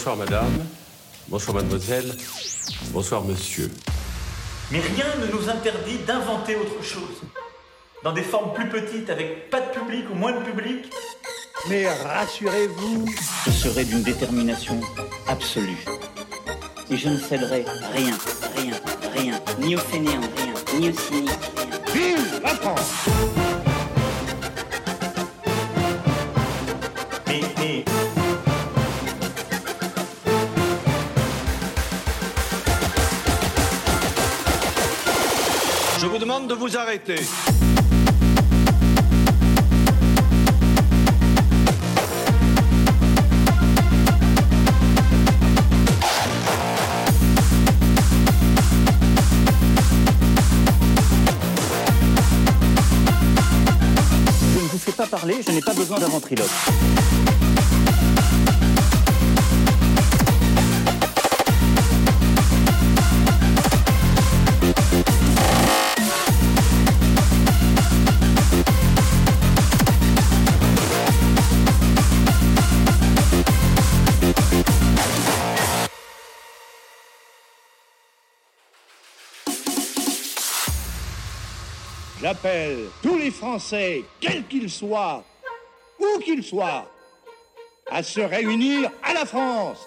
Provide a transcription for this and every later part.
Bonsoir madame, bonsoir mademoiselle, bonsoir monsieur. Mais rien ne nous interdit d'inventer autre chose. Dans des formes plus petites, avec pas de public ou moins de public. Mais rassurez-vous, je serai d'une détermination absolue. Et je ne céderai rien, rien, rien, ni au fainéant, rien, ni au cynique. Vive la de vous arrêter. Je ne vous fais pas parler, je n'ai pas besoin d'un ventriloque. J'appelle tous les Français, quels qu'ils soient, où qu'ils soient, à se réunir à la France.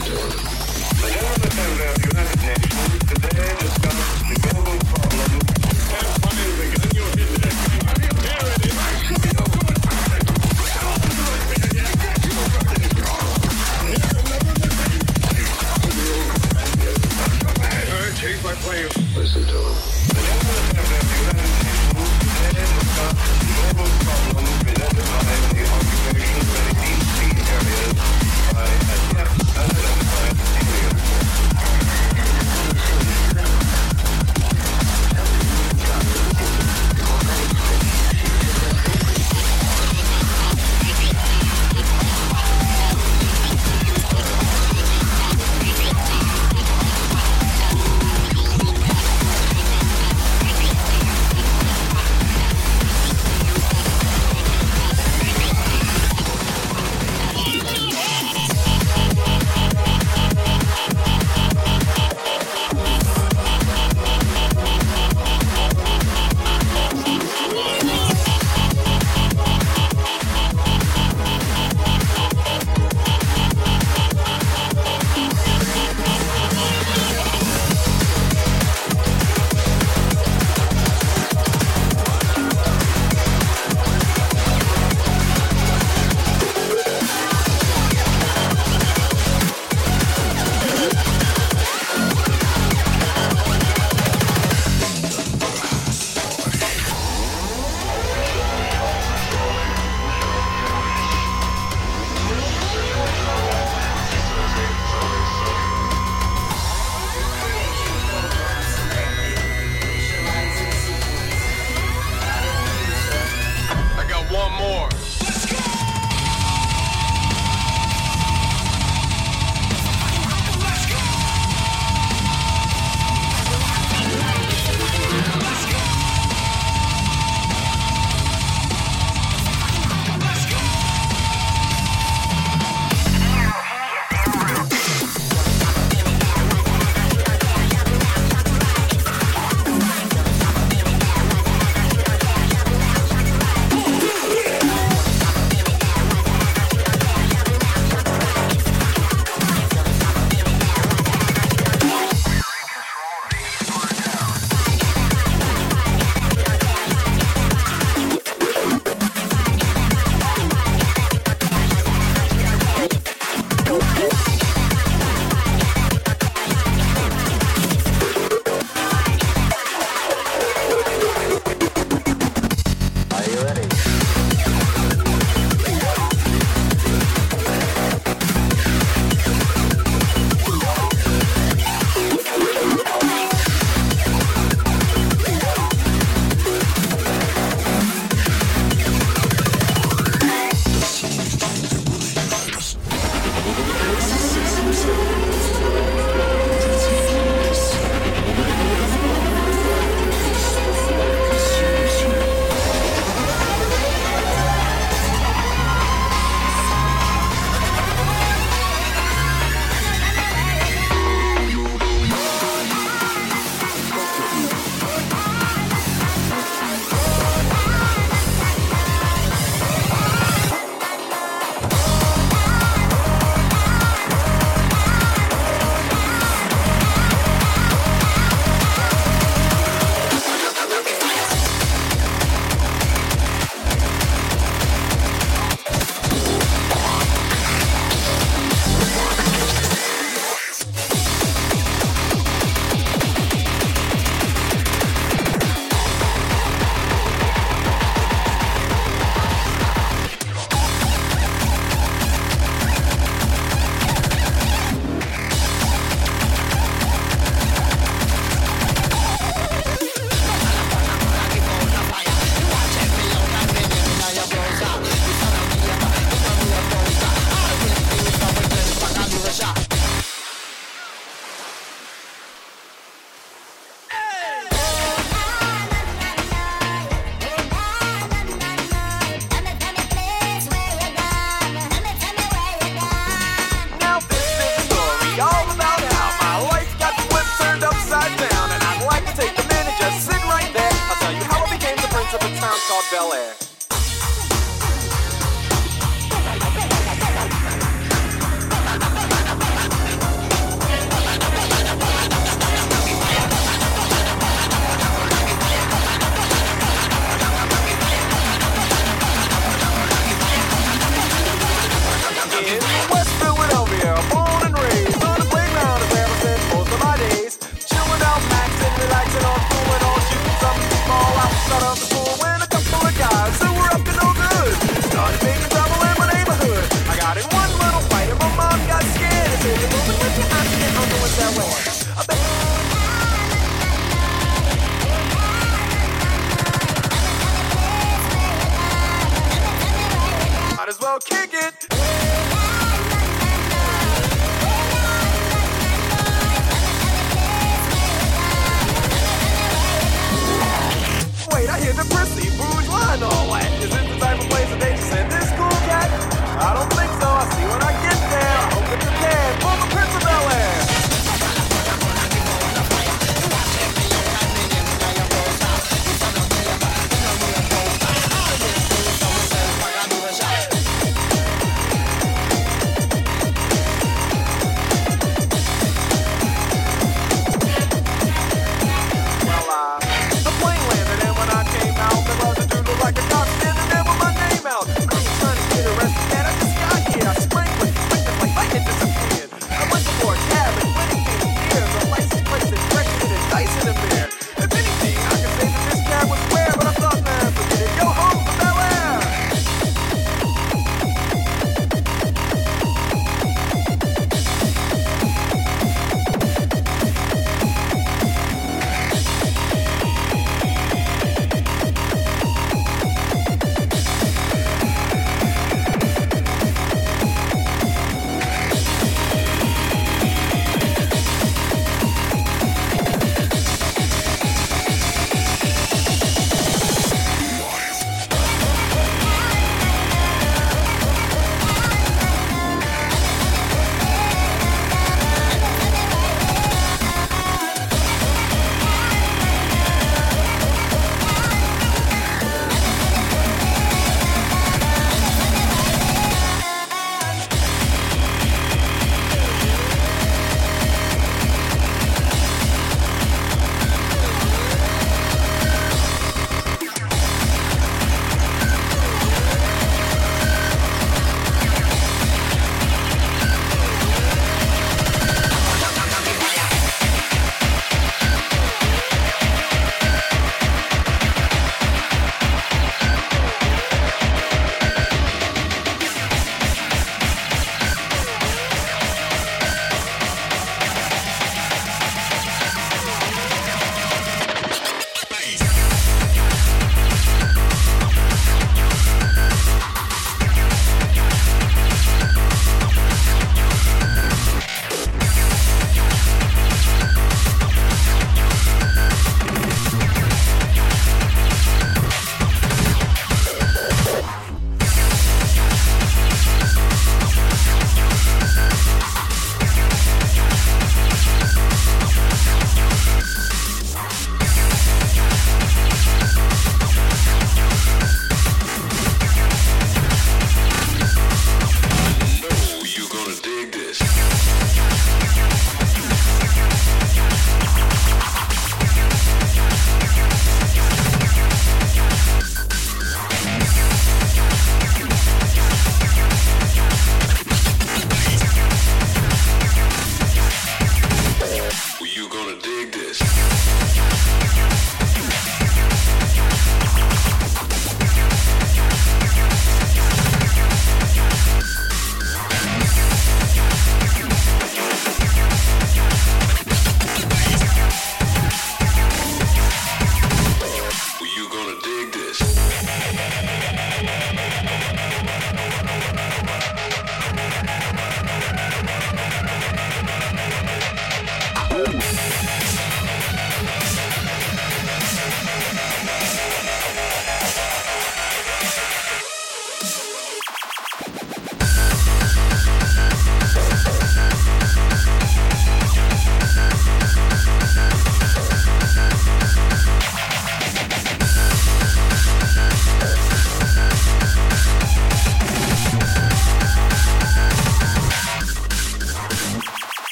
happy The General Assembly of the United Nations today discussed the global problem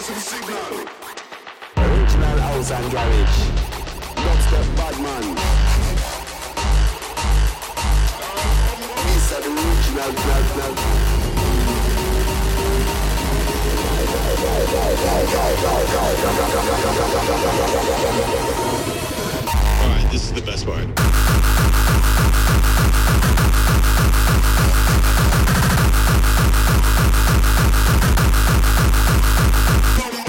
House and Signal. Original House and Garage. Dubstep Badman. These are the original Black Alright, this is the best part. Come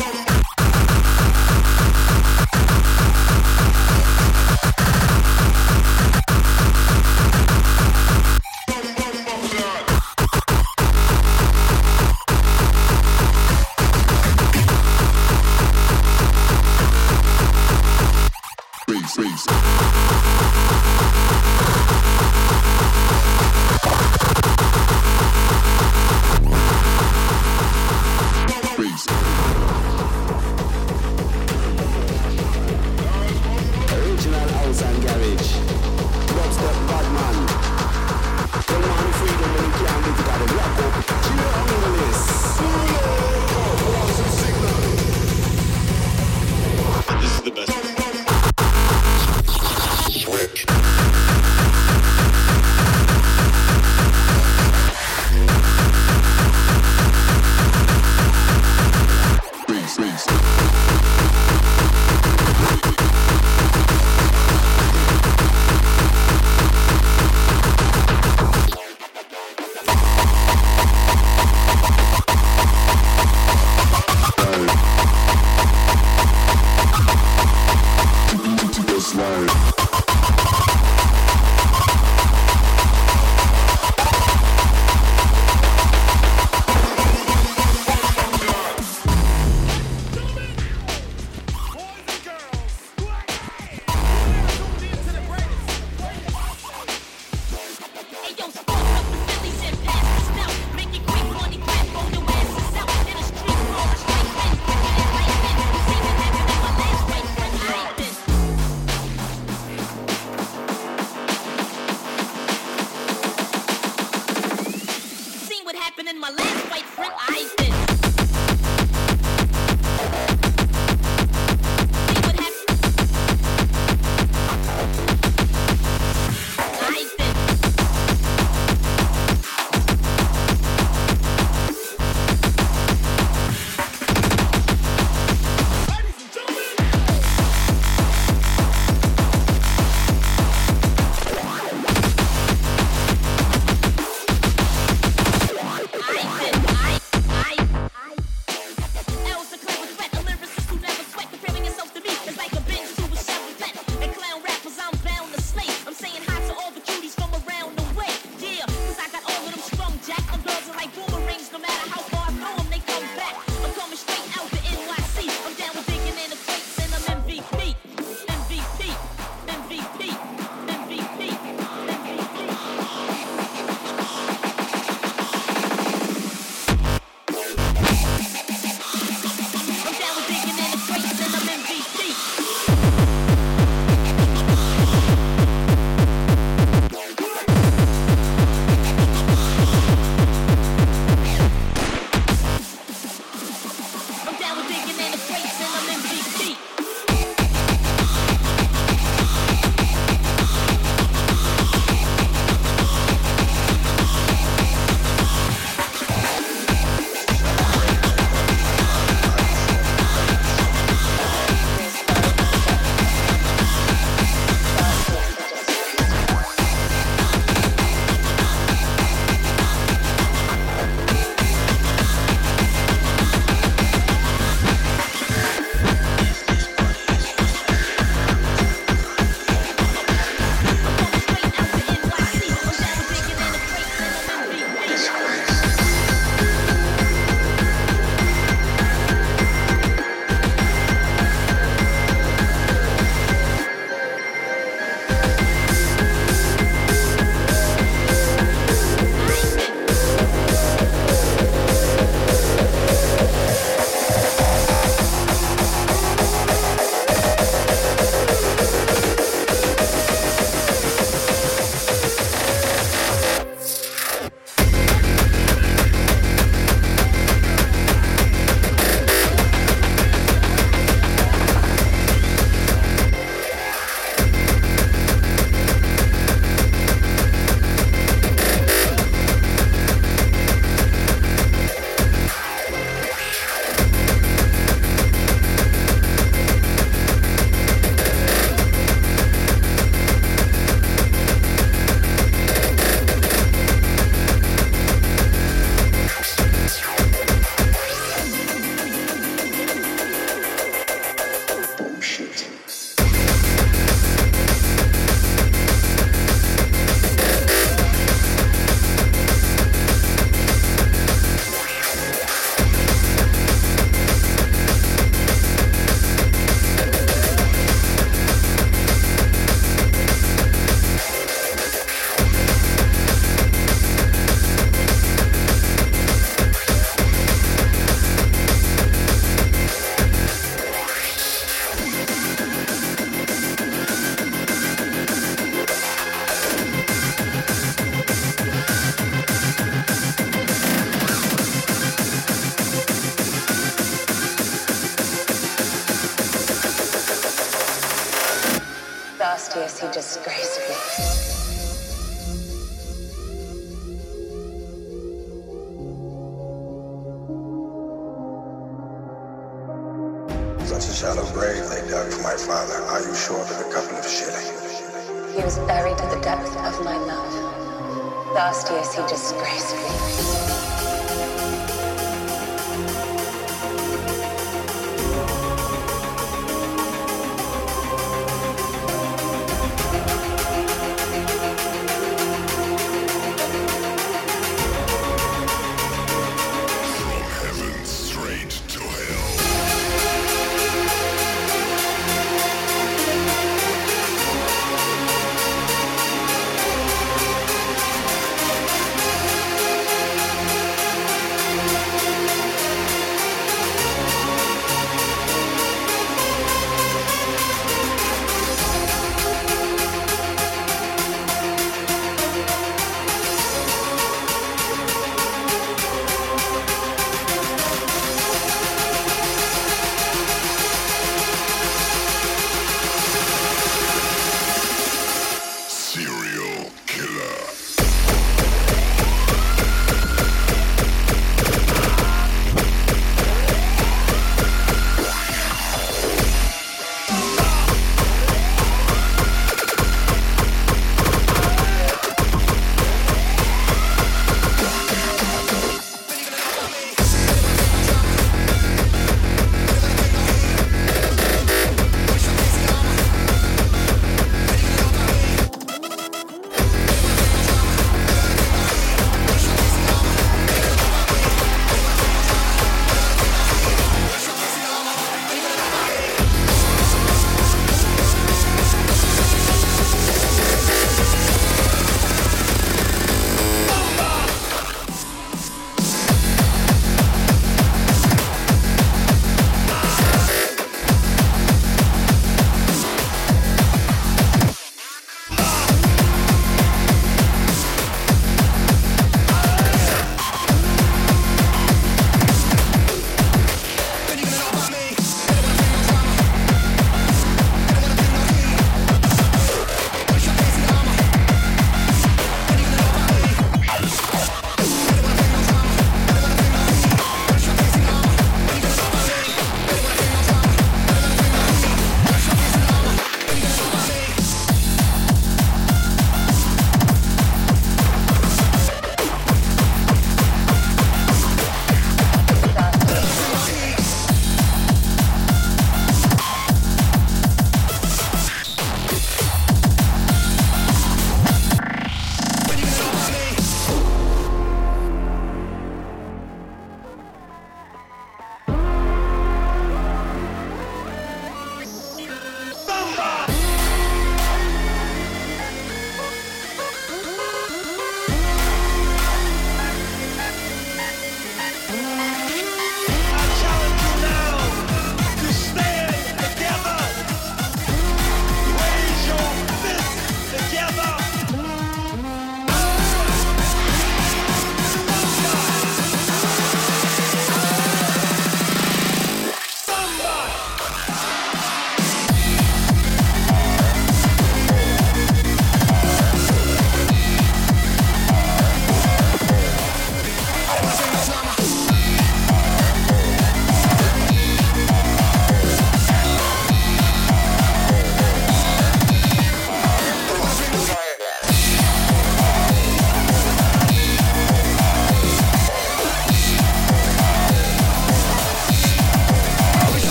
disgrace.